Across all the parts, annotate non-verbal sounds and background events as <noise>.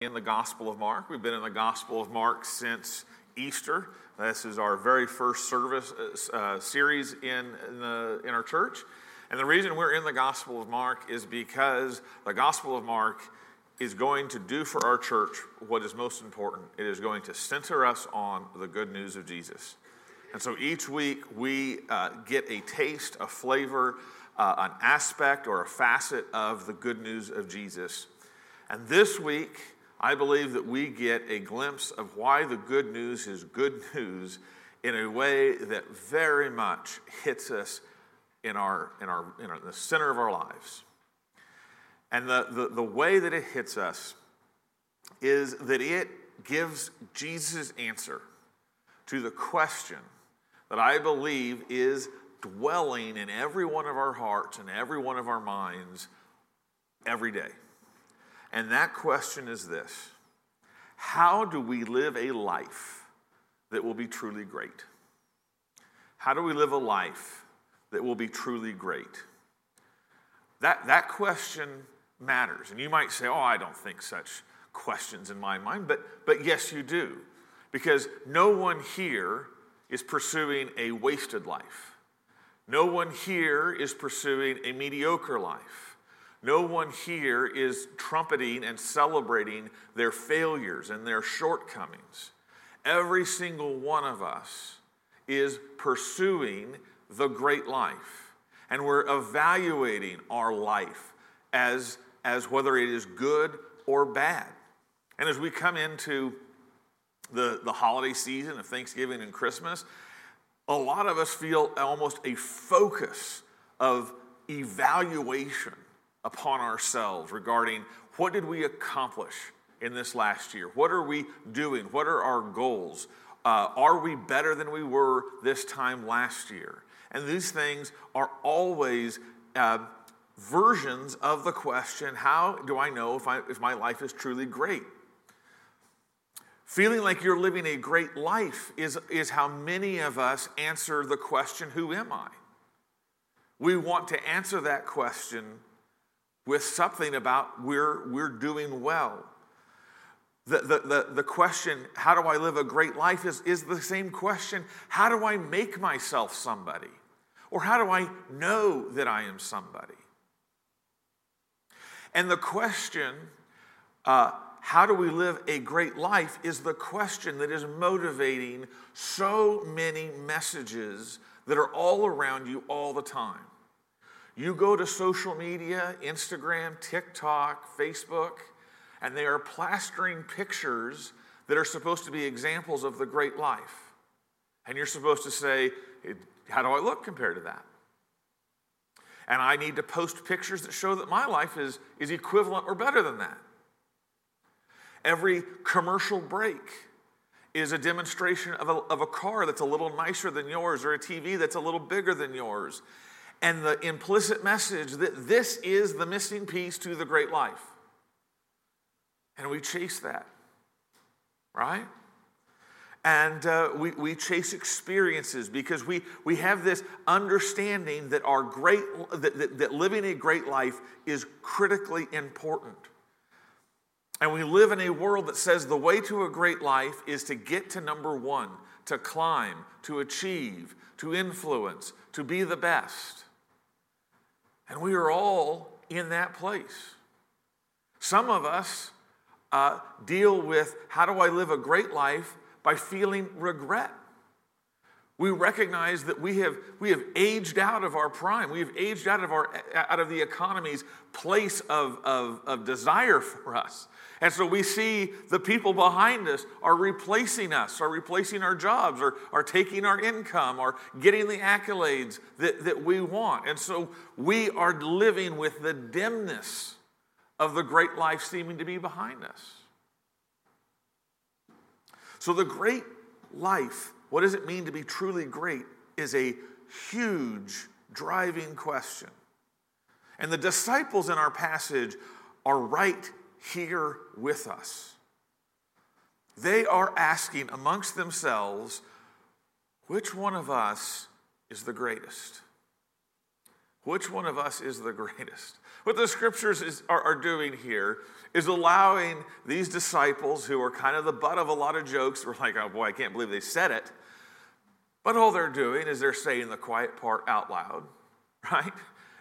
in the Gospel of Mark. We've been in the Gospel of Mark since Easter. This is our very first service uh, series in, in, the, in our church. And the reason we're in the Gospel of Mark is because the Gospel of Mark is going to do for our church what is most important. It is going to center us on the good news of Jesus. And so each week we uh, get a taste, a flavor, uh, an aspect, or a facet of the good news of Jesus. And this week, I believe that we get a glimpse of why the good news is good <laughs> news in a way that very much hits us in, our, in, our, in, our, in the center of our lives. And the, the, the way that it hits us is that it gives Jesus' answer to the question that I believe is dwelling in every one of our hearts and every one of our minds every day. And that question is this How do we live a life that will be truly great? How do we live a life that will be truly great? That, that question matters. And you might say, Oh, I don't think such questions in my mind, but, but yes, you do. Because no one here is pursuing a wasted life. No one here is pursuing a mediocre life. No one here is trumpeting and celebrating their failures and their shortcomings. Every single one of us is pursuing the great life. And we're evaluating our life as, as whether it is good or bad. And as we come into the, the holiday season of Thanksgiving and Christmas, a lot of us feel almost a focus of evaluation upon ourselves regarding what did we accomplish in this last year? What are we doing? What are our goals? Uh, are we better than we were this time last year? And these things are always uh, versions of the question how do I know if, I, if my life is truly great? Feeling like you're living a great life is, is how many of us answer the question, Who am I? We want to answer that question with something about we're, we're doing well. The, the, the, the question, how do I live a great life, is, is the same question how do I make myself somebody? Or how do I know that I am somebody? And the question, uh, how do we live a great life, is the question that is motivating so many messages that are all around you all the time. You go to social media, Instagram, TikTok, Facebook, and they are plastering pictures that are supposed to be examples of the great life. And you're supposed to say, How do I look compared to that? And I need to post pictures that show that my life is, is equivalent or better than that. Every commercial break is a demonstration of a, of a car that's a little nicer than yours or a TV that's a little bigger than yours and the implicit message that this is the missing piece to the great life. And we chase that, right? And uh, we, we chase experiences because we, we have this understanding that our great that, that, that living a great life is critically important. And we live in a world that says the way to a great life is to get to number one, to climb, to achieve, to influence, to be the best. And we are all in that place. Some of us uh, deal with how do I live a great life by feeling regret. We recognize that we have, we have aged out of our prime. We have aged out of, our, out of the economy's place of, of, of desire for us. And so we see the people behind us are replacing us, are replacing our jobs, or are taking our income, or getting the accolades that, that we want. And so we are living with the dimness of the great life seeming to be behind us. So the great life, what does it mean to be truly great, is a huge driving question. And the disciples in our passage are right here with us. They are asking amongst themselves, which one of us is the greatest? Which one of us is the greatest? What the scriptures is, are, are doing here is allowing these disciples who are kind of the butt of a lot of jokes, we're like, oh boy, I can't believe they said it. But all they're doing is they're saying the quiet part out loud, <laughs> right?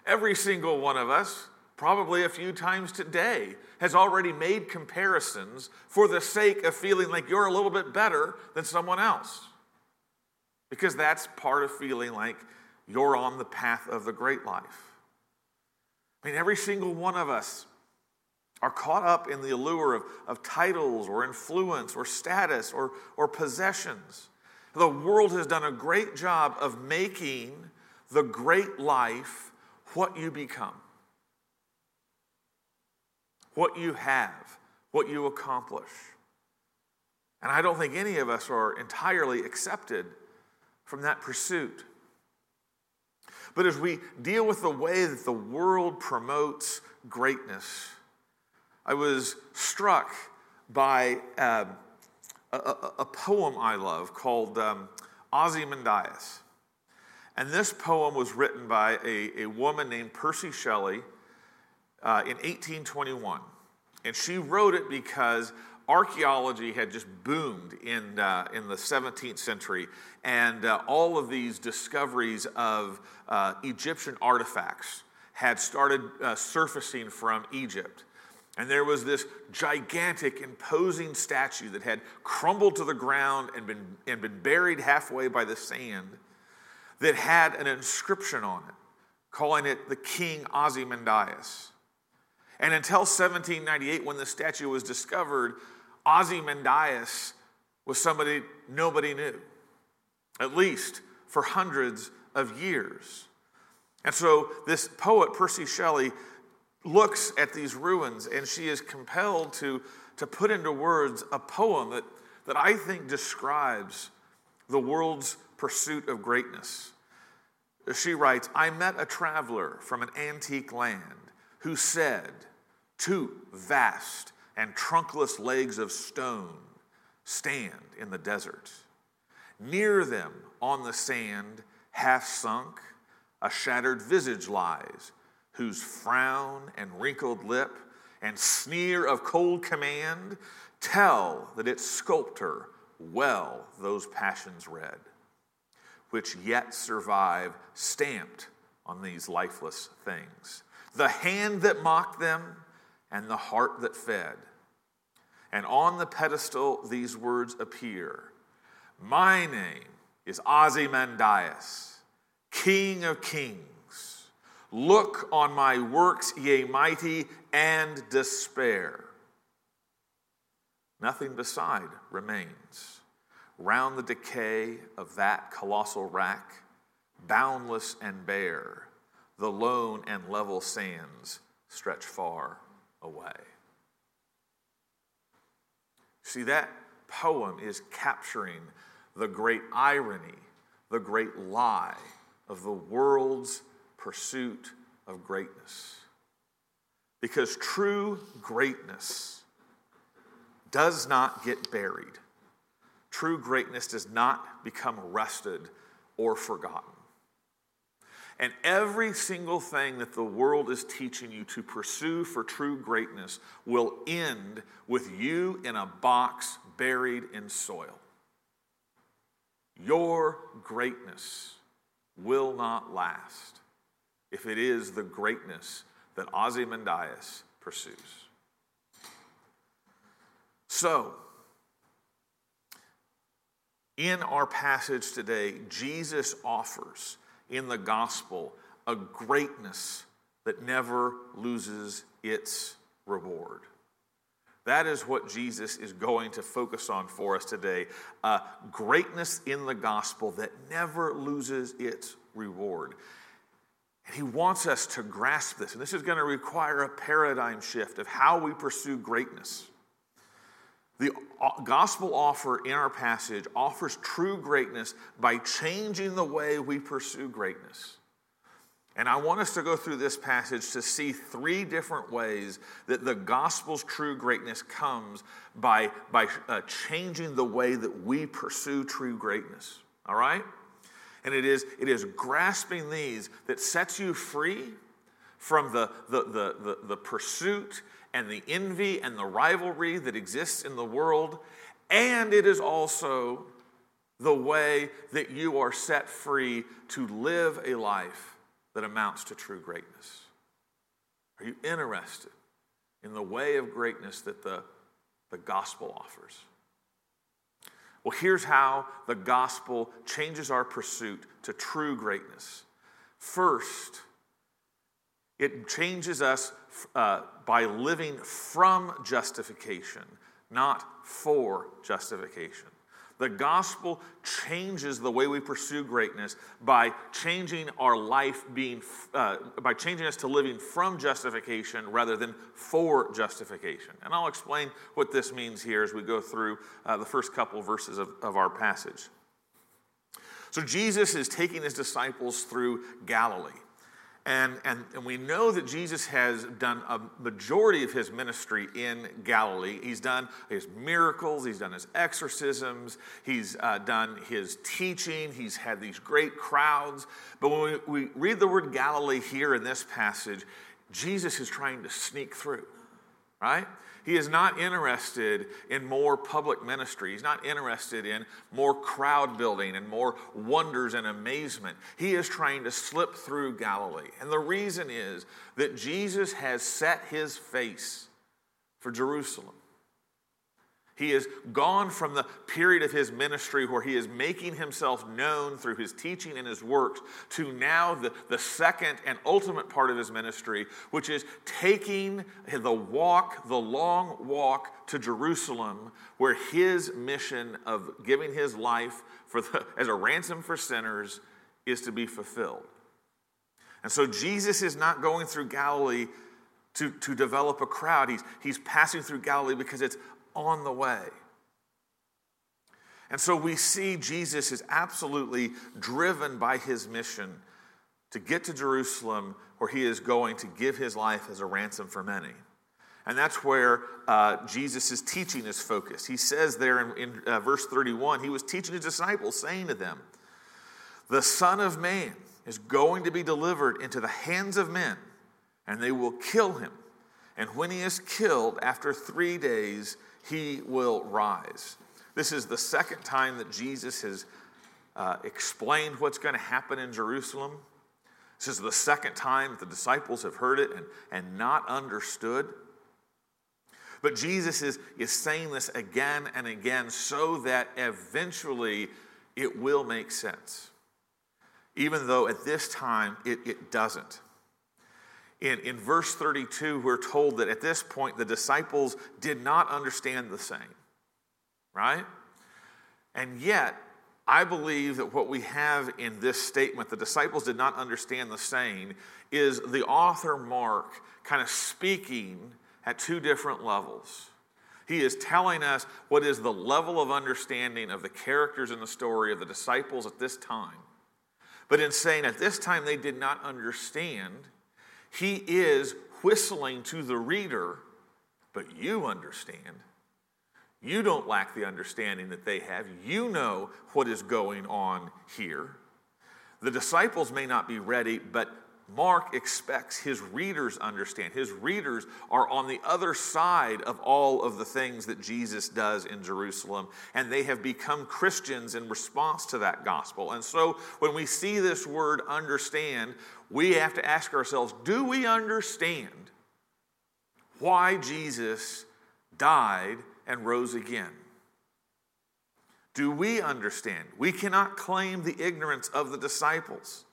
Every single one of us, probably a few times today, has already made comparisons for the sake of feeling like you're a little bit better than someone else. Because that's part of feeling like you're on the path of the great life. I mean, every single one of us are caught up in the allure of, of titles or influence or status or, or possessions. The world has done a great job of making the great life what you become, what you have, what you accomplish. And I don't think any of us are entirely accepted from that pursuit. But as we deal with the way that the world promotes greatness, I was struck by uh, a, poem I love called um, Ozymandias. And this poem was written by a, a woman named Percy Shelley uh, in 1821. And she wrote it because archaeology had just boomed in, uh, in the 17th century, and uh, all of these discoveries of uh, Egyptian artifacts had started uh, surfacing from Egypt. And there was this gigantic, imposing statue that had crumbled to the ground and been, and been buried halfway by the sand that had an inscription on it, calling it the King Ozymandias. And until 1798, when the statue was discovered, Ozymandias was somebody nobody knew, at least for hundreds of years. And so this poet, Percy Shelley, looks at these ruins and she is compelled to, to put into words a poem that, that I think describes the world's pursuit of greatness. She writes I met a traveler from an antique land who said, Two vast and trunkless legs of stone stand in the desert. Near them on the sand, half sunk, a shattered visage lies, whose frown and wrinkled lip and sneer of cold command tell that its sculptor well those passions read, which yet survive stamped on these lifeless things. The hand that mocked them and the heart that fed and on the pedestal, these words appear My name is Ozymandias, King of Kings. Look on my works, ye mighty, and despair. Nothing beside remains. Round the decay of that colossal rack, boundless and bare, the lone and level sands stretch far away. See, that poem is capturing the great irony, the great lie of the world's pursuit of greatness. Because true greatness does not get buried. True greatness does not become rusted or forgotten. And every single thing that the world is teaching you to pursue for true greatness will end with you in a box buried in soil. Your greatness will not last if it is the greatness that Ozymandias pursues. So, in our passage today, Jesus offers in the gospel a greatness that never loses its reward. That is what Jesus is going to focus on for us today. A greatness in the gospel that never loses its reward. And he wants us to grasp this. And this is going to require a paradigm shift of how we pursue greatness. The gospel offer in our passage offers true greatness by changing the way we pursue greatness. And I want us to go through this passage to see three different ways that the gospel's true greatness comes by, by uh, changing the way that we pursue true greatness. All right? And it is, it is grasping these that sets you free from the, the, the, the, the pursuit and the envy and the rivalry that exists in the world. And it is also the way that you are set free to live a life that amounts to true greatness. Are you interested in the way of greatness that the, the gospel offers? Well, here's how the gospel changes our pursuit to true greatness. First, it changes us uh, by living from justification, not for justification. The gospel changes the way we pursue greatness by changing our life being, uh, by changing us to living from justification rather than for justification. And I'll explain what this means here as we go through uh, the first couple verses of, of our passage. So Jesus is taking his disciples through Galilee. And, and, and we know that Jesus has done a majority of his ministry in Galilee. He's done his miracles, he's done his exorcisms, he's uh, done his teaching, he's had these great crowds. But when we, we read the word Galilee here in this passage, Jesus is trying to sneak through, right? He is not interested in more public ministry. He's not interested in more crowd building and more wonders and amazement. He is trying to slip through Galilee. And the reason is that Jesus has set his face for Jerusalem. He is gone from the period of his ministry where he is making himself known through his teaching and his works to now the, the second and ultimate part of his ministry, which is taking the walk, the long walk to Jerusalem, where his mission of giving his life for the, as a ransom for sinners is to be fulfilled. And so Jesus is not going through Galilee to, to develop a crowd. He's, he's passing through Galilee because it's on the way. And so we see Jesus is absolutely driven by his mission to get to Jerusalem where he is going to give his life as a ransom for many. And that's where uh, Jesus' teaching is focused. He says there in, in uh, verse 31, he was teaching his disciples, saying to them, The Son of Man is going to be delivered into the hands of men, and they will kill him. And when he is killed, after three days, he will rise. This is the second time that Jesus has uh, explained what's going to happen in Jerusalem. This is the second time the disciples have heard it and, and not understood. But Jesus is, is saying this again and again so that eventually it will make sense, even though at this time it, it doesn't. In, in verse 32, we're told that at this point the disciples did not understand the same, right? And yet, I believe that what we have in this statement, the disciples did not understand the saying, is the author Mark kind of speaking at two different levels. He is telling us what is the level of understanding of the characters in the story of the disciples at this time. But in saying at this time they did not understand, he is whistling to the reader, but you understand. You don't lack the understanding that they have. You know what is going on here. The disciples may not be ready, but Mark expects his readers understand. His readers are on the other side of all of the things that Jesus does in Jerusalem, and they have become Christians in response to that gospel. And so when we see this word understand, we have to ask ourselves do we understand why Jesus died and rose again? Do we understand? We cannot claim the ignorance of the disciples.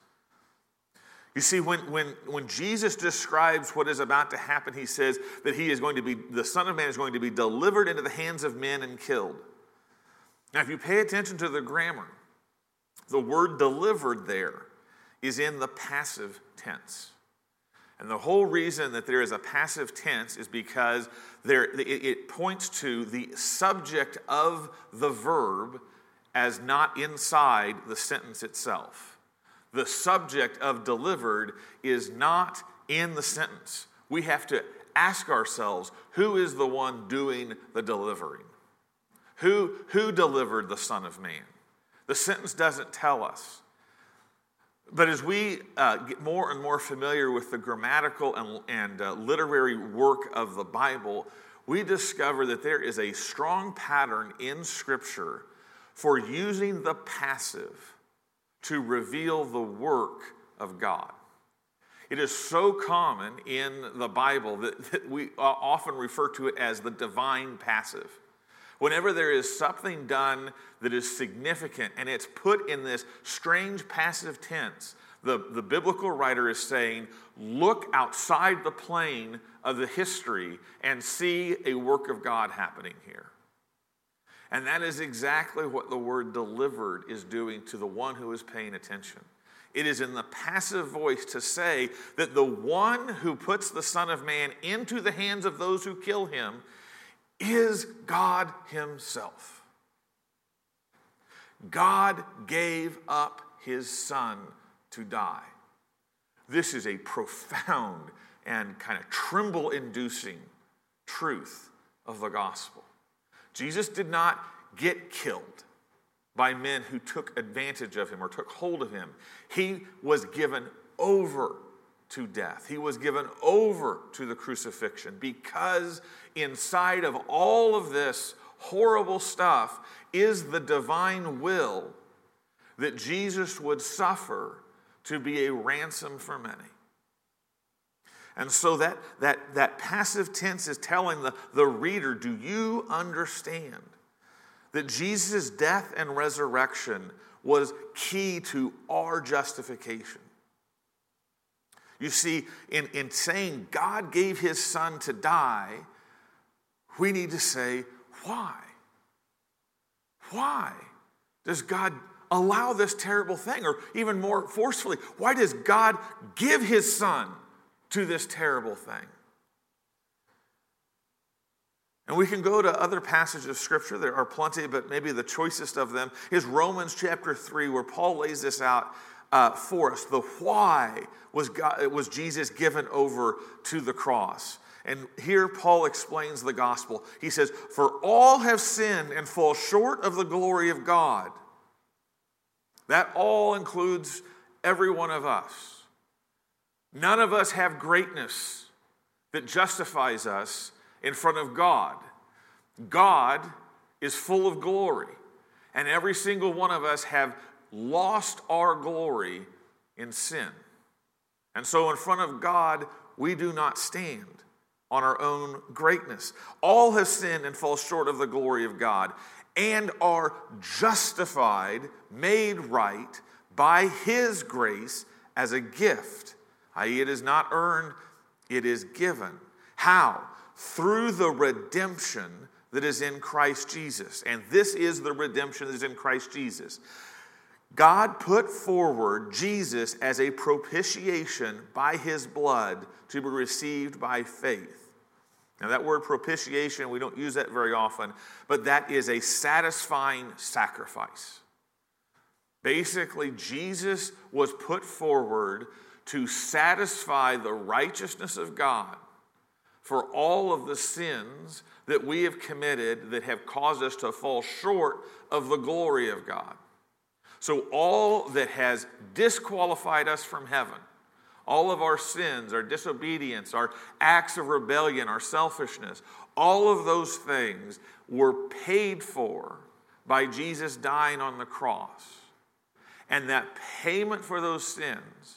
You see, when, when, when Jesus describes what is about to happen, he says that he is going to be, the Son of Man is going to be delivered into the hands of men and killed. Now, if you pay attention to the grammar, the word delivered there is in the passive tense. And the whole reason that there is a passive tense is because there, it points to the subject of the verb as not inside the sentence itself the subject of delivered is not in the sentence. We have to ask ourselves who is the one doing the delivering? Who, who delivered the Son of Man? The sentence doesn't tell us. But as we uh, get more and more familiar with the grammatical and, and uh, literary work of the Bible, we discover that there is a strong pattern in Scripture for using the passive to reveal the work of God. It is so common in the Bible that, that we uh, often refer to it as the divine passive. Whenever there is something done that is significant and it's put in this strange passive tense, the, the biblical writer is saying, look outside the plane of the history and see a work of God happening here. And that is exactly what the word delivered is doing to the one who is paying attention. It is in the passive voice to say that the one who puts the Son of Man into the hands of those who kill him is God Himself. God gave up His Son to die. This is a profound and kind of tremble inducing truth of the gospel. Jesus did not get killed by men who took advantage of him or took hold of him. He was given over to death. He was given over to the crucifixion because inside of all of this horrible stuff is the divine will that Jesus would suffer to be a ransom for many. And so that, that, that passive tense is telling the, the reader, do you understand that Jesus' death and resurrection was key to our justification? You see, in, in saying God gave his son to die, we need to say, why? Why does God allow this terrible thing? Or even more forcefully, why does God give his son to this terrible thing? And we can go to other passages of scripture. There are plenty, but maybe the choicest of them is Romans chapter 3, where Paul lays this out uh, for us. The why was, God, was Jesus given over to the cross. And here Paul explains the gospel. He says, For all have sinned and fall short of the glory of God. That all includes every one of us. None of us have greatness that justifies us in front of God. God is full of glory, and every single one of us have lost our glory in sin. And so, in front of God, we do not stand on our own greatness. All have sinned and fall short of the glory of God and are justified, made right by His grace as a gift, i.e., it is not earned, it is given. How? Through the redemption that is in Christ Jesus. And this is the redemption that is in Christ Jesus. God put forward Jesus as a propitiation by his blood to be received by faith. Now, that word propitiation, we don't use that very often, but that is a satisfying sacrifice. Basically, Jesus was put forward to satisfy the righteousness of God for all of the sins that we have committed that have caused us to fall short of the glory of God. So, all that has disqualified us from heaven, all of our sins, our disobedience, our acts of rebellion, our selfishness, all of those things were paid for by Jesus dying on the cross. And that payment for those sins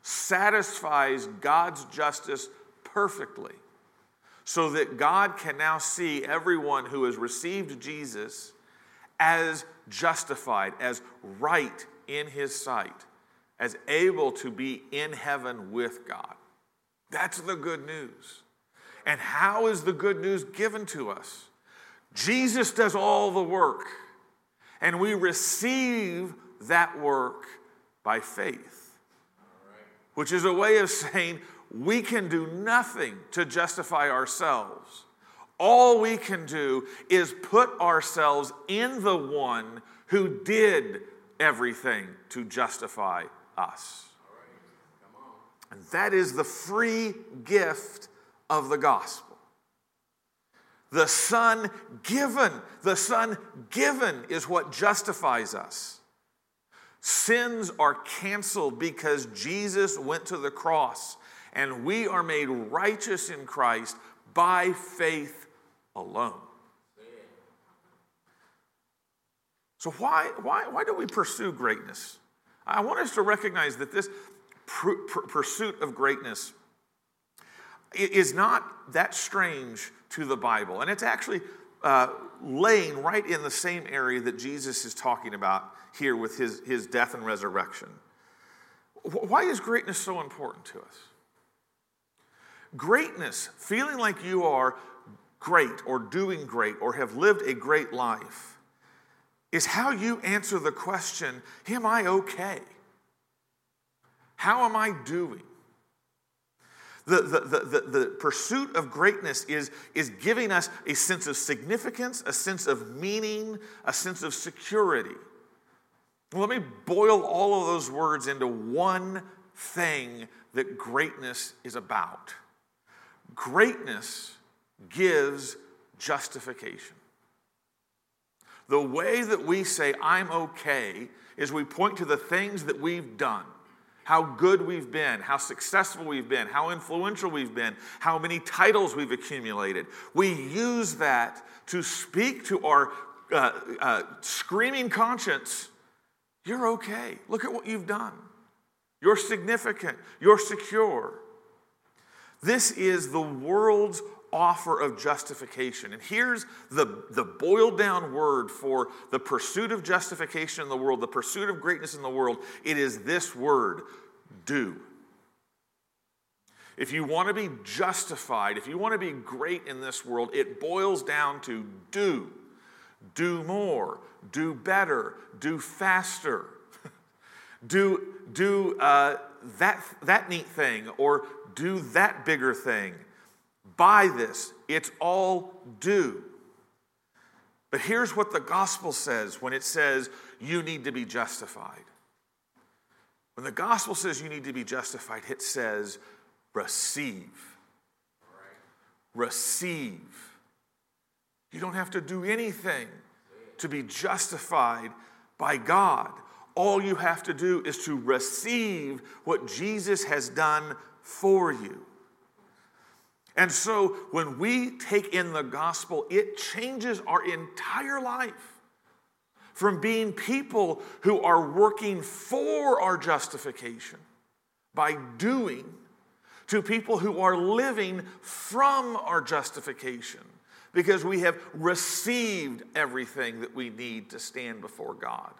satisfies God's justice perfectly so that God can now see everyone who has received Jesus as justified, as right in his sight, as able to be in heaven with God. That's the good news. And how is the good news given to us? Jesus does all the work, and we receive that work by faith, which is a way of saying we can do nothing to justify ourselves. All we can do is put ourselves in the one who did everything to justify us. And that is the free gift of the gospel. The Son given, the Son given is what justifies us. Sins are canceled because Jesus went to the cross, and we are made righteous in Christ by faith alone. So, why, why, why do we pursue greatness? I want us to recognize that this pr- pr- pursuit of greatness is not that strange to the Bible. And it's actually uh, laying right in the same area that Jesus is talking about here with his, his death and resurrection. Why is greatness so important to us? Greatness, feeling like you are great or doing great or have lived a great life, is how you answer the question Am I okay? How am I doing? The, the, the, the, pursuit of greatness is, is giving us a sense of significance, a sense of meaning, a sense of security. Let me boil all of those words into one thing that greatness is about. Greatness gives justification. The way that we say, I'm okay, is we point to the things that we've done how good we've been, how successful we've been, how influential we've been, how many titles we've accumulated. We use that to speak to our uh, uh, screaming conscience you're okay. Look at what you've done. You're significant, you're secure. This is the world's offer of justification. And here's the, the boiled down word for the pursuit of justification in the world, the pursuit of greatness in the world. It is this word do. If you want to be justified, if you want to be great in this world, it boils down to do. Do more, do better, do faster, <laughs> do, do uh, that, that neat thing, or do that bigger thing buy this. It's all due. But here's what the gospel says when it says you need to be justified. When the gospel says you need to be justified, it says receive. Receive. You don't have to do anything to be justified by God. All you have to do is to receive what Jesus has done for you. And so when we take in the gospel, it changes our entire life from being people who are working for our justification by doing to people who are living from our justification because we have received everything that we need to stand before God.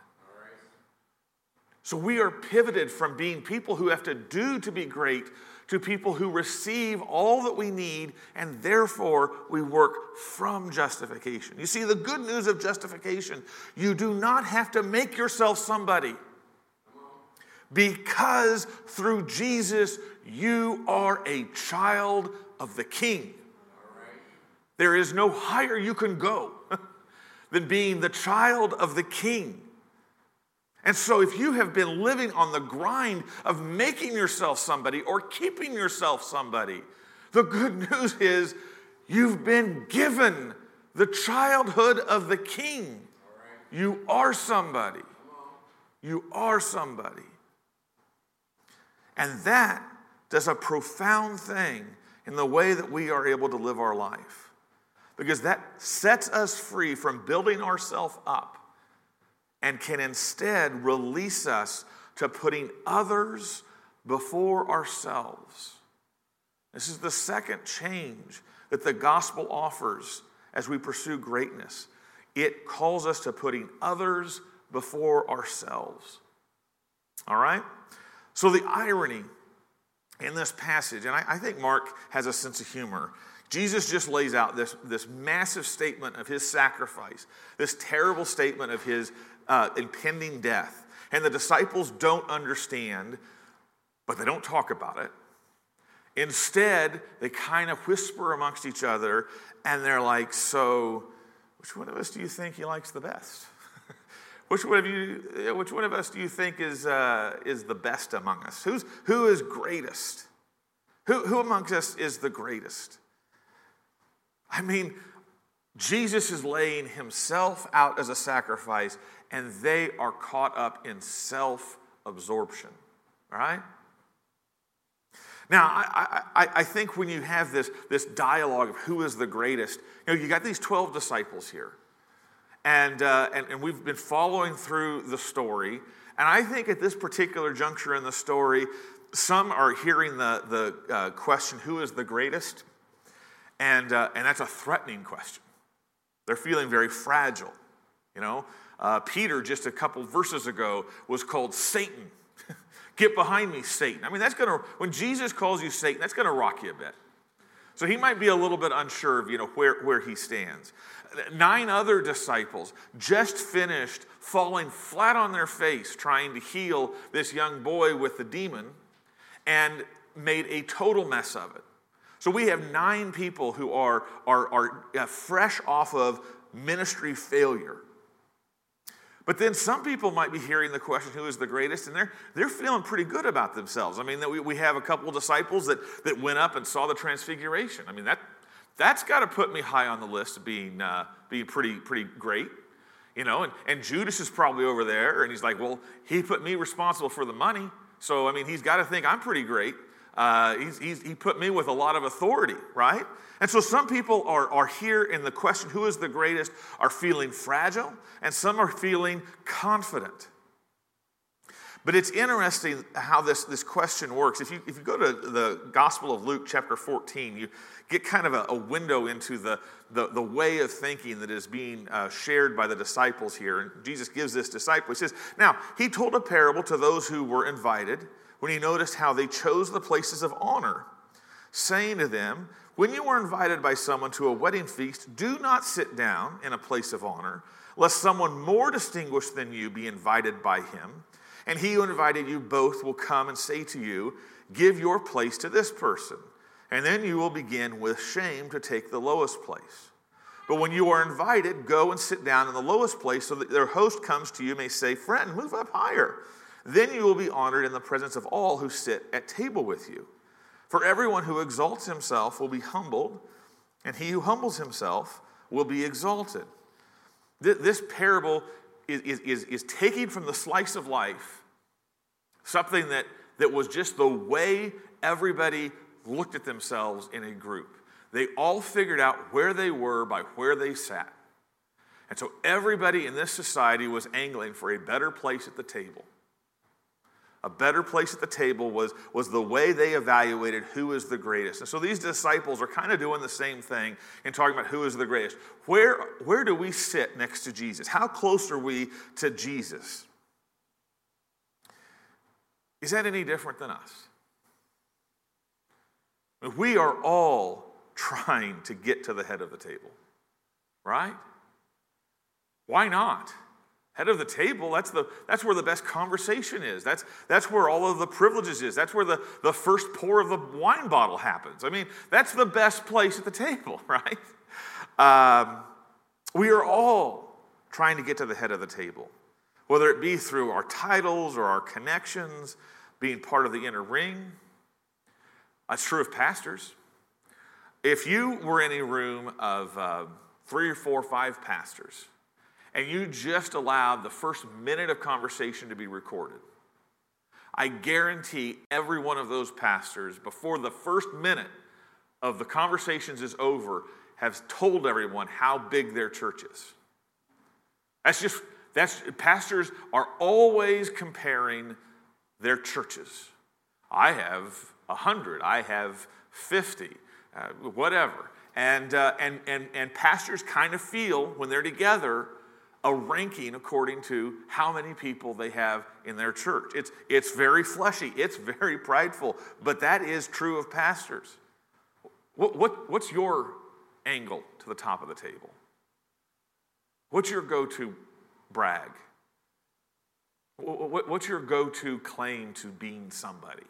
So we are pivoted from being people who have to do to be great to people who receive all that we need, and therefore we work from justification. You see, the good news of justification, you do not have to make yourself somebody. Because through Jesus, you are a child of the King. There is no higher you can go <laughs> than being the child of the King. And so, if you have been living on the grind of making yourself somebody or keeping yourself somebody, the good <laughs> news is you've been given the childhood of the king. You are somebody. You are somebody. And that does a profound thing in the way that we are able to live our life. Because that sets us free from building ourselves up and can instead release us to putting others before ourselves. This is the second change that the gospel offers as we pursue greatness. It calls us to putting others before ourselves. All right? So, the irony in this passage, and I, I, think Mark has a sense of humor. Jesus just lays out this, this massive statement of his sacrifice, this terrible statement of his uh, impending death. And the disciples don't understand, but they don't talk about it. Instead, they kind of whisper amongst each other and they're like, So, which one of us do you think he likes the best? <laughs> which, one of you, which one of us do you think is, uh, is the best among us? Who's, who is greatest? Who, who amongst us is the greatest? I mean, Jesus is laying himself out as a sacrifice, and they are caught up in self absorption. All right? Now, I, I, I, think when you have this, this dialogue of who is the greatest, you know, you got these 12 disciples here. And, uh, and, and we've been following through the story. And I think at this particular juncture in the story, some are hearing the, the uh, question, who is the greatest? And, uh, and that's a threatening question. They're feeling very fragile. You know, uh, Peter, just a couple verses ago, was called Satan. <laughs> Get behind me, Satan. I mean, that's going to, when Jesus calls you Satan, that's going to rock you a bit. So he might be a little bit unsure of, you know, where, where he stands. Nine other disciples just finished falling flat on their face trying to heal this young boy with the demon and made a total mess of it. So we have nine people who are, are, are uh, fresh off of ministry failure. But then some people might be hearing the question, who is the greatest? And they're, they're feeling pretty good about themselves. I mean, we, we have a couple disciples that, that went up and saw the transfiguration. I mean, that, that's got to put me high on the list of being, uh, being pretty, pretty great. You know, and, and Judas is probably over there, and he's like, well, he put me responsible for the money. So, I mean, he's got to think I'm pretty great. Uh, he's, he's, he put me with a lot of authority, right? And so some people are, are here in the question, who is the greatest, are feeling fragile, and some are feeling confident. But it's interesting how this, this question works. If you, if you go to the Gospel of Luke, chapter 14, you get kind of a, a window into the, the, the, way of thinking that is being uh, shared by the disciples here. And Jesus gives this disciple, he says, Now, he told a parable to those who were invited when he noticed how they chose the places of honor, saying to them, When you are invited by someone to a wedding feast, do not sit down in a place of honor, lest someone more distinguished than you be invited by him. And he who invited you both will come and say to you, Give your place to this person. And then you will begin with shame to take the lowest place. But when you are invited, go and sit down in the lowest place so that their host comes to you may say, Friend, move up higher. Then you will be honored in the presence of all who sit at table with you. For everyone who exalts himself will be humbled, and he who humbles himself will be exalted. This parable is, is, is taking from the slice of life something that, that was just the way everybody looked at themselves in a group. They all figured out where they were by where they sat. And so everybody in this society was angling for a better place at the table. A better place at the table was, was the way they evaluated who is the greatest. And so these disciples are kind of doing the same thing in talking about who is the greatest. Where, where do we sit next to Jesus? How close are we to Jesus? Is that any different than us? We are all trying to get to the head of the table, right? Why not? Head of the table, that's, the, that's where the best conversation is. That's, that's where all of the privileges is. That's where the, the first pour of the wine bottle happens. I mean, that's the best place at the table, <laughs> right? Um, we are all trying to get to the head of the table, whether it be through our titles or our connections, being part of the inner ring. That's true of pastors. If you were in a room of uh, three or four or five pastors, and you just allowed the first minute of conversation to be recorded, I guarantee every one of those pastors, before the first minute of the conversations is over, has told everyone how big their church is. That's just, that's, pastors are always comparing their churches. I have 100, I have 50, uh, whatever. And, uh, and, and, and pastors kind of feel when they're together a ranking according to how many people they have in their church. It's, it's very fleshy, it's very prideful, but that is true of pastors. What, what, what's your angle to the top of the table? What's your go to brag? What's your go to claim to being somebody?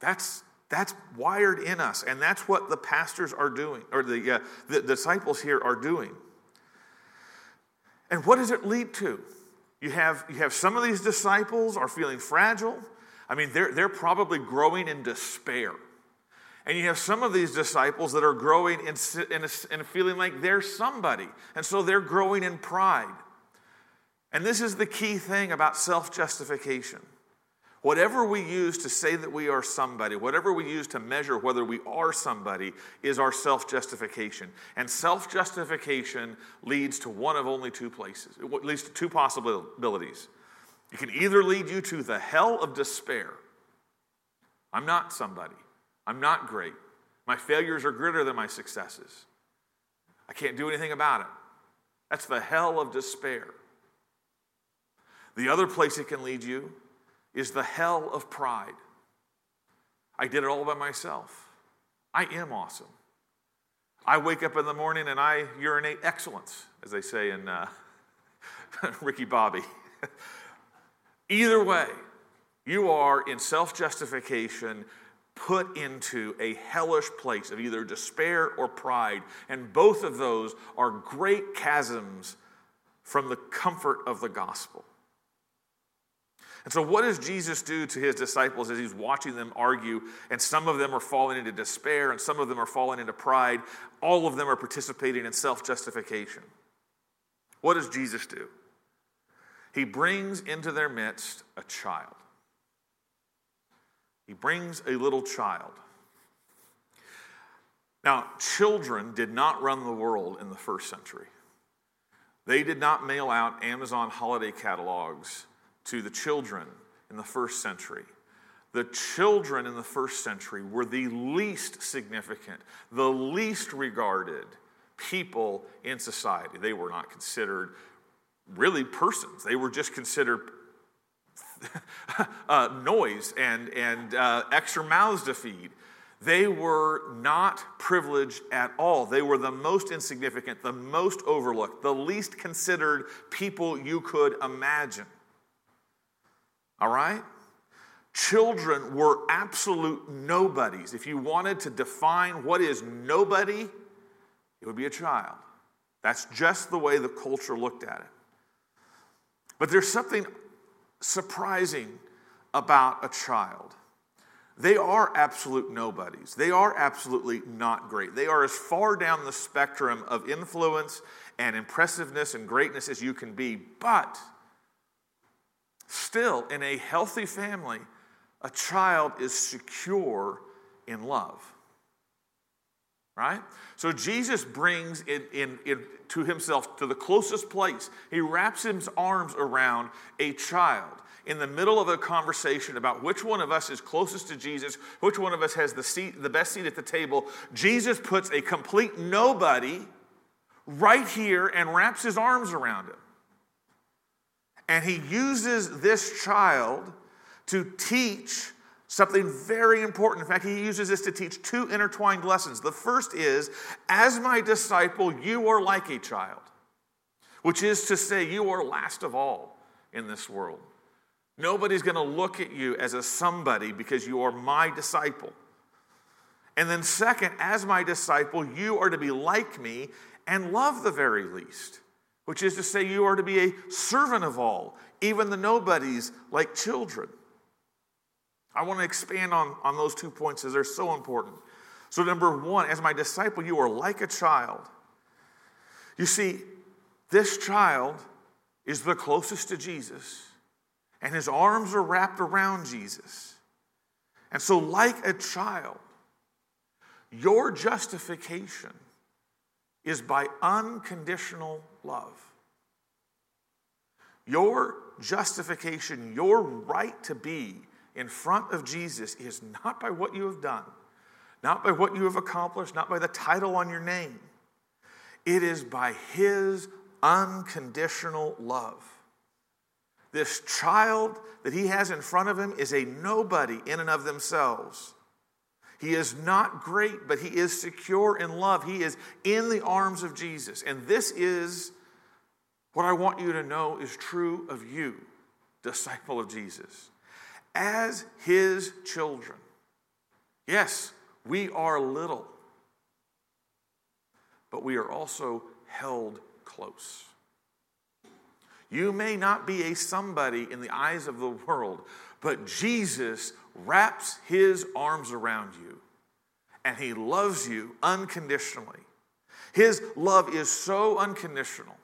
That's, that's wired in us, and that's what the pastors are doing, or the, uh, the disciples here are doing. And what does it lead to? You have, you have some of these disciples are feeling fragile. I mean, they're, they're probably growing in despair. And you have some of these disciples that are growing in, in, a, in feeling like they're somebody. And so they're growing in pride. And this is the key thing about self justification. Whatever we use to say that we are somebody, whatever we use to measure whether we are somebody, is our self justification. And self justification leads to one of only two places, it leads to two possibilities. It can either lead you to the hell of despair. I'm not somebody. I'm not great. My failures are greater than my successes. I can't do anything about it. That's the hell of despair. The other place it can lead you is the hell of pride. I did it all by myself. I am awesome. I wake up in the morning and I urinate excellence, as they say in uh, <laughs> Ricky Bobby. <laughs> Either way, you are in self justification put into a hellish place of either despair or pride. And both of those are great chasms from the comfort of the gospel. And so, what does Jesus do to his disciples as he's watching them argue? And some of them are falling into despair, and some of them are falling into pride. All of them are participating in self justification. What does Jesus do? He brings into their midst a child. He brings a little child. Now, children did not run the world in the first century. They did not mail out Amazon holiday catalogs to the children in the first century. The children in the first century were the least significant, the least regarded people in society. They were not considered really persons, they were just considered <laughs> uh, noise and, and uh, extra mouths to feed. They were not privileged at all. They were the most insignificant, the most overlooked, the least considered people you could imagine. All right? Children were absolute nobodies. If you wanted to define what is nobody, it would be a child. That's just the way the culture looked at it. But there's something surprising about a child. They are absolute nobodies. They are absolutely not great. They are as far down the spectrum of influence and impressiveness and greatness as you can be. But Still, in a healthy family, a child is secure in love. Right? So Jesus brings it in, in, to himself to the closest place. He wraps his arms around a child in the middle of a conversation about which one of us is closest to Jesus, which one of us has the seat, the best seat at the table. Jesus puts a complete nobody right here and wraps his arms around him. And he uses this child to teach something very important. In fact, he uses this to teach two intertwined lessons. The first is, as my disciple, you are like a child, which is to say, you are last of all in this world. Nobody's going to look at you as a somebody because you are my disciple. And then, second, as my disciple, you are to be like me and love the very least which is to say, you are to be a servant of all, even the nobodies, like children. I want to expand on, on those two points as they're so important. So, number one, as my disciple, you are like a child. You see, this child is the closest to Jesus, and his arms are wrapped around Jesus. And so, like a child, your justification is by unconditional love. Your justification, your right to be in front of Jesus is not by what you have done, not by what you have accomplished, not by the title on your name. It is by His unconditional love. This child that He has in front of Him is a nobody in and of themselves. He is not great, but he is secure in love. He is in the arms of Jesus. And this is what I want you to know is true of you, disciple of Jesus. As his children, yes, we are little, but we are also held close. You may not be a somebody in the eyes of the world, but Jesus wraps his arms around you and He loves you unconditionally. His love is so unconditional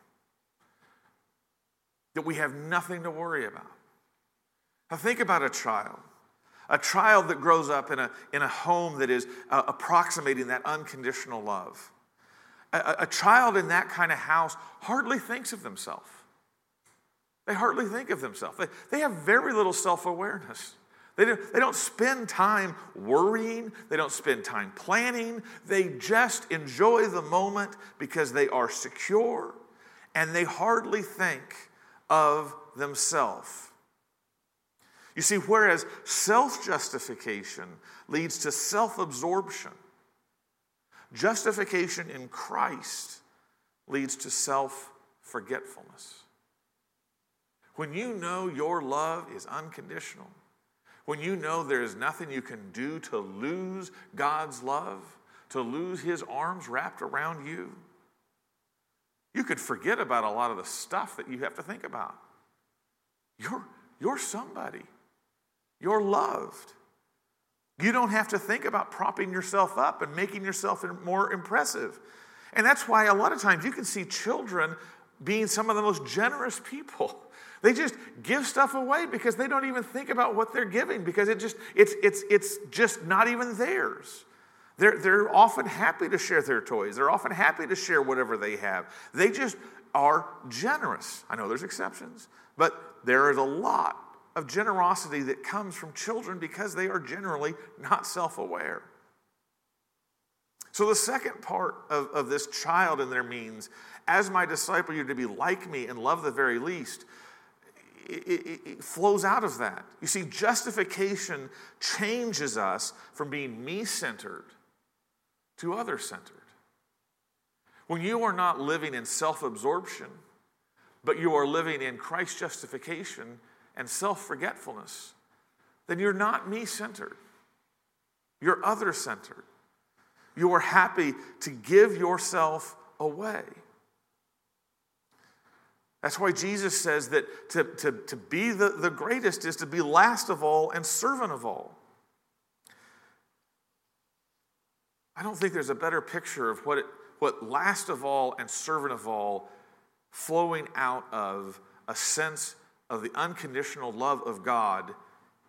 that we have nothing to worry about. Now, think about a child. A child that grows up in a, in a home that is uh, approximating that unconditional love. A, a child in that kind of house hardly thinks of themselves. They hardly think of themselves. They, they have very little self awareness. They don't, they don't spend time worrying, they don't spend time planning. They just enjoy the moment because they are secure and they hardly think of themselves. You see, whereas self justification leads to self absorption, justification in Christ leads to self forgetfulness. When you know your love is unconditional, when you know there is nothing you can do to lose God's love, to lose His arms wrapped around you, you could forget about a lot of the stuff that you have to think about. You're, you're somebody, you're loved. You don't have to think about propping yourself up and making yourself more impressive. And that's why a lot of times you can see children being some of the most generous people. <laughs> They just give stuff away because they don't even think about what they're giving because it just it's it's it's just not even theirs. They're, they're often happy to share their toys. They're often happy to share whatever they have. They just are generous. I know there's exceptions, but there is a lot of generosity that comes from children because they are generally not self aware. So, the second part of, of this child and their means, as my disciple, you're to be like me and love the very least it, it, it flows out of that. You see, justification changes us from being me centered to other centered. When you are not living in self absorption, but you are living in Christ's justification and self forgetfulness, then you're not me centered. You're other centered. You are happy to give yourself away. That's why Jesus says that to, to, to be the, the greatest is to be last of all and servant of all. I don't think there's a better picture of what, it, what last of all and servant of all flowing out of a sense of the unconditional love of God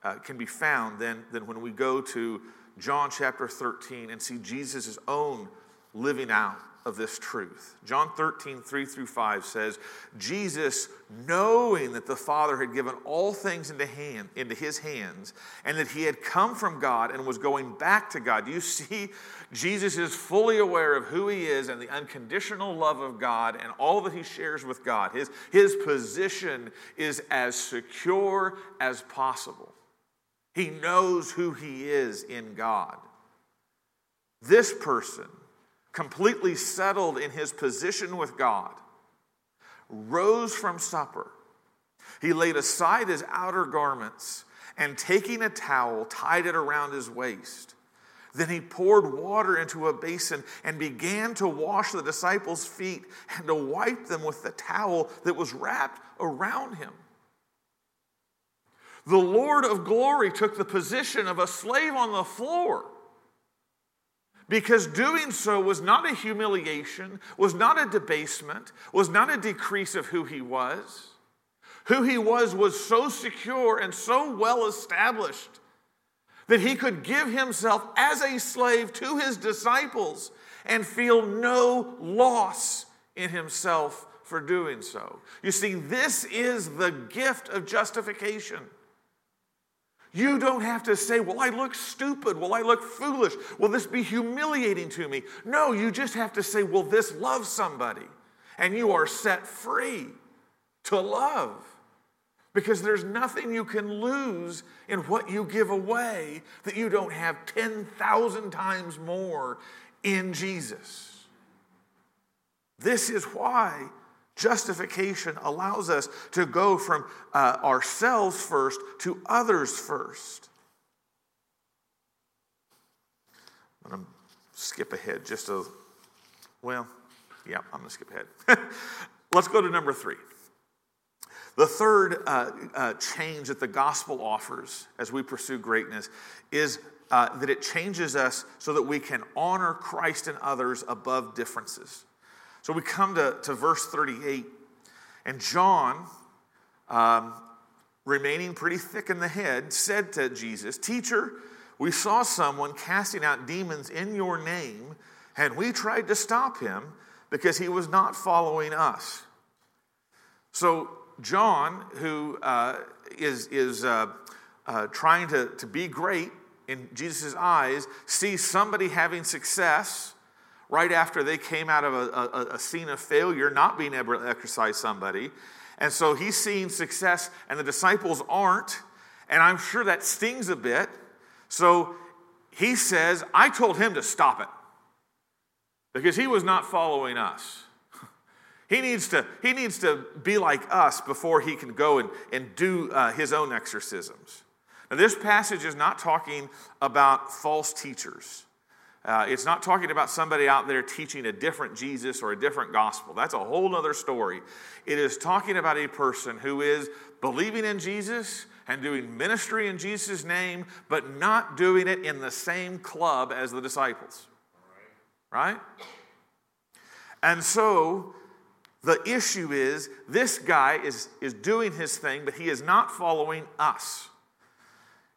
uh, can be found than, than when we go to John chapter 13 and see Jesus' own living out of this truth. John 13, 3 through 5 says, Jesus, knowing that the Father had given all things into, hand, into his hands and that he had come from God and was going back to God. Do you see, Jesus is fully aware of who he is and the unconditional love of God and all that he shares with God. His, his position is as secure as possible. He knows who he is in God. This person, completely settled in his position with God, rose from supper. He laid aside his outer garments and taking a towel, tied it around his waist. Then he poured water into a basin and began to wash the disciples' feet and to wipe them with the towel that was wrapped around him. The Lord of glory took the position of a slave on the floor because doing so was not a humiliation, was not a debasement, was not a decrease of who he was. Who he was was so secure and so well established that he could give himself as a slave to his disciples and feel no loss in himself for doing so. You see, this is the gift of justification. You don't have to say, Well, I look stupid. Will I look foolish? Will this be humiliating to me? No, you just have to say, Will this love somebody? And you are set free to love. Because there's nothing you can lose in what you give away that you don't have 10,000 times more in Jesus. This is why Justification allows us to go from uh, ourselves first to others first. I'm going to skip ahead just a, well, yeah, I'm going to skip ahead. <laughs> Let's go to number three. The third uh, uh, change that the gospel offers as we pursue greatness is uh, that it changes us so that we can honor Christ and others above differences. So we come to, to verse 38, and John, um, remaining pretty thick in the head, said to Jesus, Teacher, we saw someone casting out demons in your name, and we tried to stop him because he was not following us. So, John, who uh, is is uh, uh, trying to, to be great in Jesus' eyes, sees somebody having success right after they came out of a, a, a scene of failure, not being able to exorcise somebody. And so he's seeing success, and the disciples aren't. And I'm sure that stings a bit. So he says, I told him to stop it because he was not following us. <laughs> He needs to, he needs to be like us before he can go and, and do uh, his own exorcisms. Now, this passage is not talking about false teachers. Uh, it's not talking about somebody out there teaching a different Jesus or a different gospel. That's a whole other story. It is talking about a person who is believing in Jesus and doing ministry in Jesus' name, but not doing it in the same club as the disciples. Right? And so the issue is this guy is, is doing his thing, but he is not following us.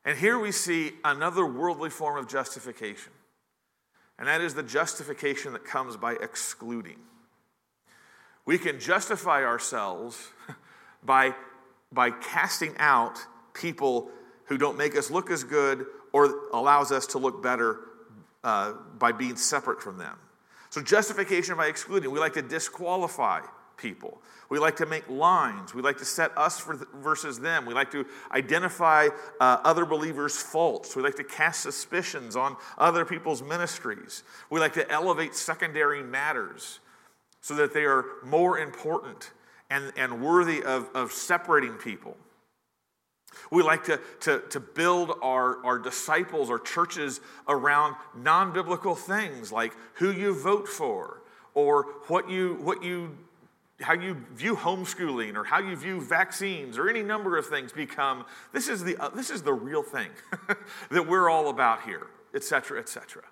And here we see another worldly form of justification, and that is the justification that comes by excluding. We can justify ourselves <laughs> by, by casting out people who don't make us look as good or allows us to look better uh, by being separate from them. So, justification by excluding, we like to disqualify people. We like to make lines. We like to set us versus them. We like to identify uh, other believers' faults. We like to cast suspicions on other people's ministries. We like to elevate secondary matters so that they are more important and, and worthy of, of separating people. We like to, to, to build our, our disciples or churches around non biblical things like who you vote for or what you, what you how you view homeschooling or how you view vaccines or any number of things become this is the, uh, this is the real thing <laughs> that we're all about here, etc., etc.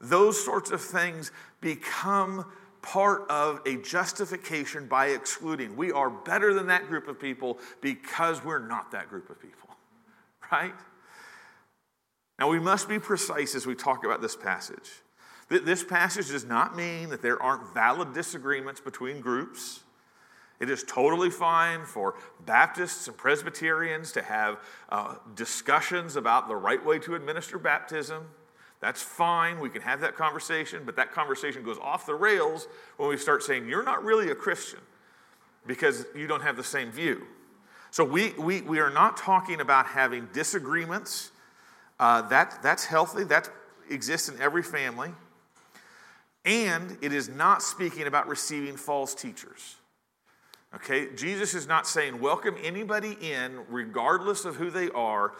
Those sorts of things become part of a justification by excluding. We are better than that group of people because we're not that group of people, <laughs> right? Now, we must be precise as we talk about this passage. This passage does not mean that there aren't valid disagreements between groups. It is totally fine for Baptists and Presbyterians to have uh, discussions about the right way to administer baptism. That's fine. We can have that conversation, but that conversation goes off the rails when we start saying, You're not really a Christian because you don't have the same view. So we, we, we are not talking about having disagreements. Uh, that, that's healthy, that exists in every family. And it is not speaking about receiving false teachers. Okay? Jesus is not saying welcome anybody in, regardless of who they are.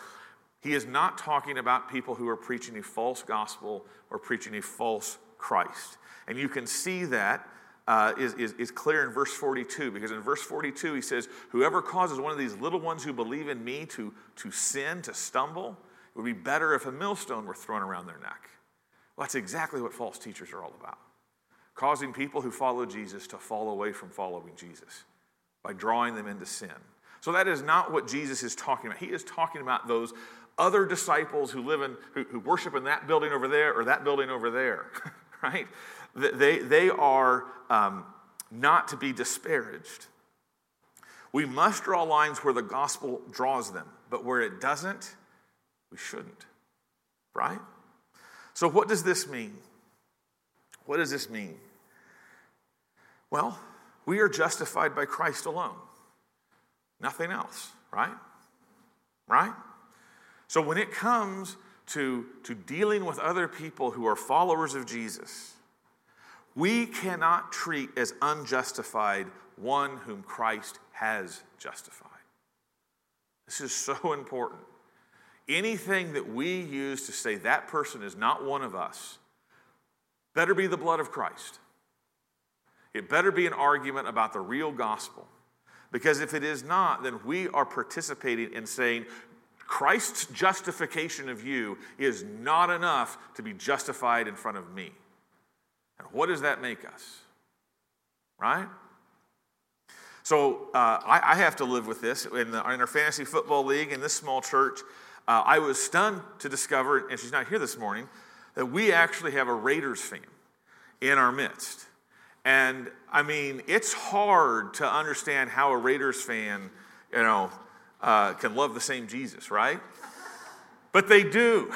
He is not talking about people who are preaching a false gospel or preaching a false Christ. And you can see that uh, is is, is clear in verse 42, because in verse 42 he says, Whoever causes one of these little ones who believe in me to, to sin, to stumble, it would be better if a millstone were thrown around their neck. That's exactly what false teachers are all about causing people who follow Jesus to fall away from following Jesus by drawing them into sin. So that is not what Jesus is talking about. He is talking about those other disciples who live in, who, who worship in that building over there or that building over there, <laughs> right? They, they are um, not to be disparaged. We must draw lines where the gospel draws them, but where it doesn't, we shouldn't, right? So, what does this mean? What does this mean? Well, we are justified by Christ alone, nothing else, right? Right? So when it comes to, to dealing with other people who are followers of Jesus, we cannot treat as unjustified one whom Christ has justified. This is so <laughs> important. Anything that we use to say that person is not one of us better be the blood of Christ. It better be an argument about the real gospel. Because if it is not, then we are participating in saying Christ's justification of you is not enough to be justified in front of me. And what does that make us? Right? So uh, I, I, have to live with this. In, the, in, our fantasy football league, in this small church, uh, I was stunned to discover, and she's not here this morning, that we actually have a Raiders fan in our midst. And I mean, it's hard to understand how a Raiders fan, you know, uh, can love the same Jesus, right? But they do,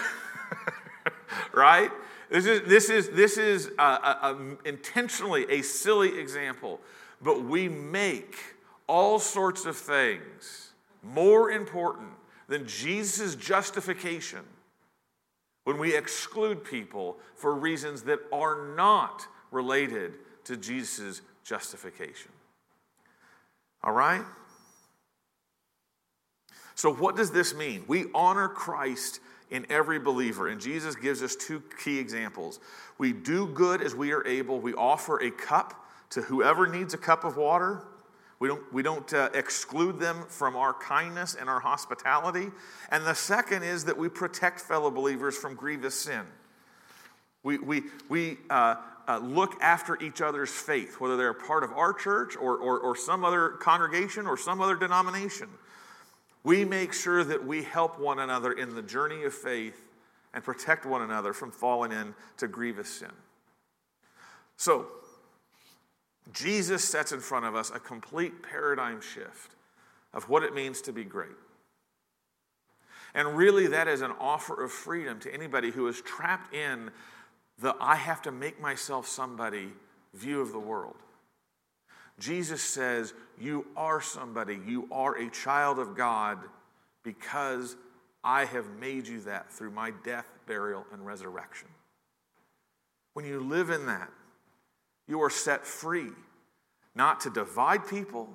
<laughs> right? This is, this is, this is a, a, a, intentionally a silly example, but we make all sorts of things more important than Jesus' justification when we exclude people for reasons that are not related to Jesus' justification. All right? So, what does this mean? We honor Christ in every believer, and Jesus gives us two key examples. We do good as we are able, we offer a cup to whoever needs a cup of water. We don't, we don't uh, exclude them from our kindness and our hospitality. And the second is that we protect fellow believers from grievous sin. We, we, we uh, uh, look after each other's faith, whether they're part of our church or, or, or some other congregation or some other denomination. We make sure that we help one another in the journey of faith and protect one another from falling into grievous sin. So, Jesus sets in front of us a complete paradigm shift of what it means to be great. And really, that is an offer of freedom to anybody who is trapped in the I have to make myself somebody view of the world. Jesus says, You are somebody, you are a child of God because I have made you that through my death, burial, and resurrection. When you live in that, you are set free, not to divide people,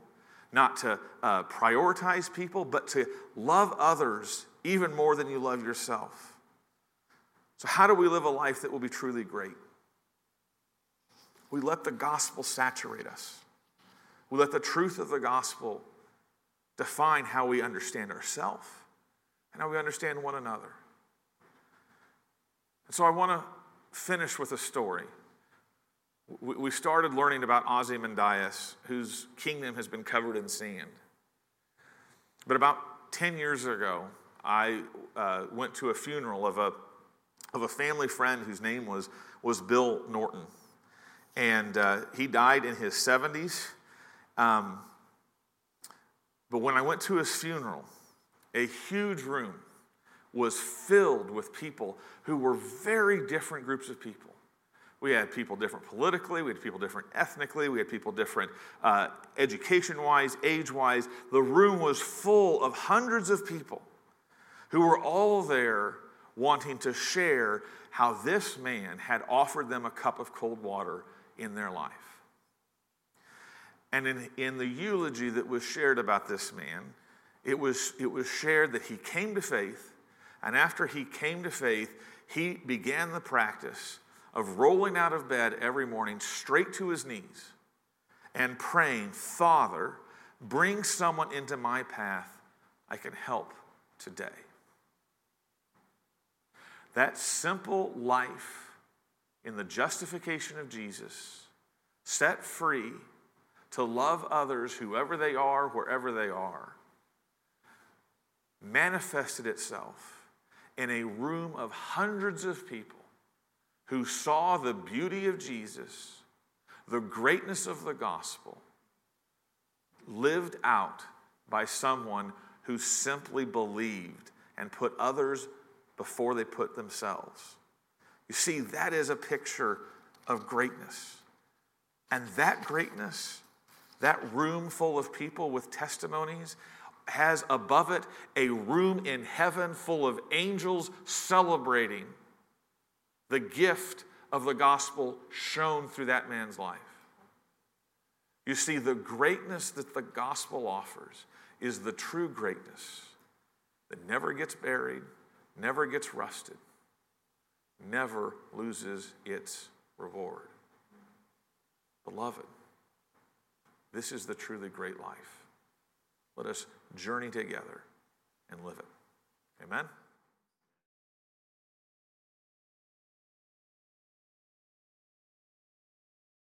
not to uh, prioritize people, but to love others even more than you love yourself. So, how do we live a life that will be truly great? We let the gospel saturate us. We let the truth of the gospel define how we understand ourselves and how we understand one another. And so I want to finish with a story we started learning about Ozymandias, whose kingdom has been covered in sand. But about 10 years ago, I uh, went to a funeral of a, of a family friend whose name was, was Bill Norton. And uh, he died in his 70s. Um, but when I went to his funeral, a huge room was filled with people who were very different groups of people. We had people different politically, we had people different ethnically, we had people different uh, education wise, age wise. The room was full of hundreds of people who were all there wanting to share how this man had offered them a cup of cold water in their life. And in, in the eulogy that was shared about this man, it was, it was shared that he came to faith, and after he came to faith, he began the practice of rolling out of bed every morning straight to his knees and praying, Father, bring someone into my path I can help today. That simple life in the justification of Jesus, set free to love others, whoever they are, wherever they are, manifested itself in a room of hundreds of people who saw the beauty of Jesus, the greatness of the gospel, lived out by someone who simply believed and put others before they put themselves. You see, that is a picture of greatness. And that greatness, that room full of people with testimonies, has above it a room in heaven full of angels celebrating the gift of the gospel shown through that man's life. You see, the greatness that the gospel offers is the true greatness that never gets buried, never gets rusted, never loses its reward. Beloved, this is the truly great life. Let us journey together and live it. Amen.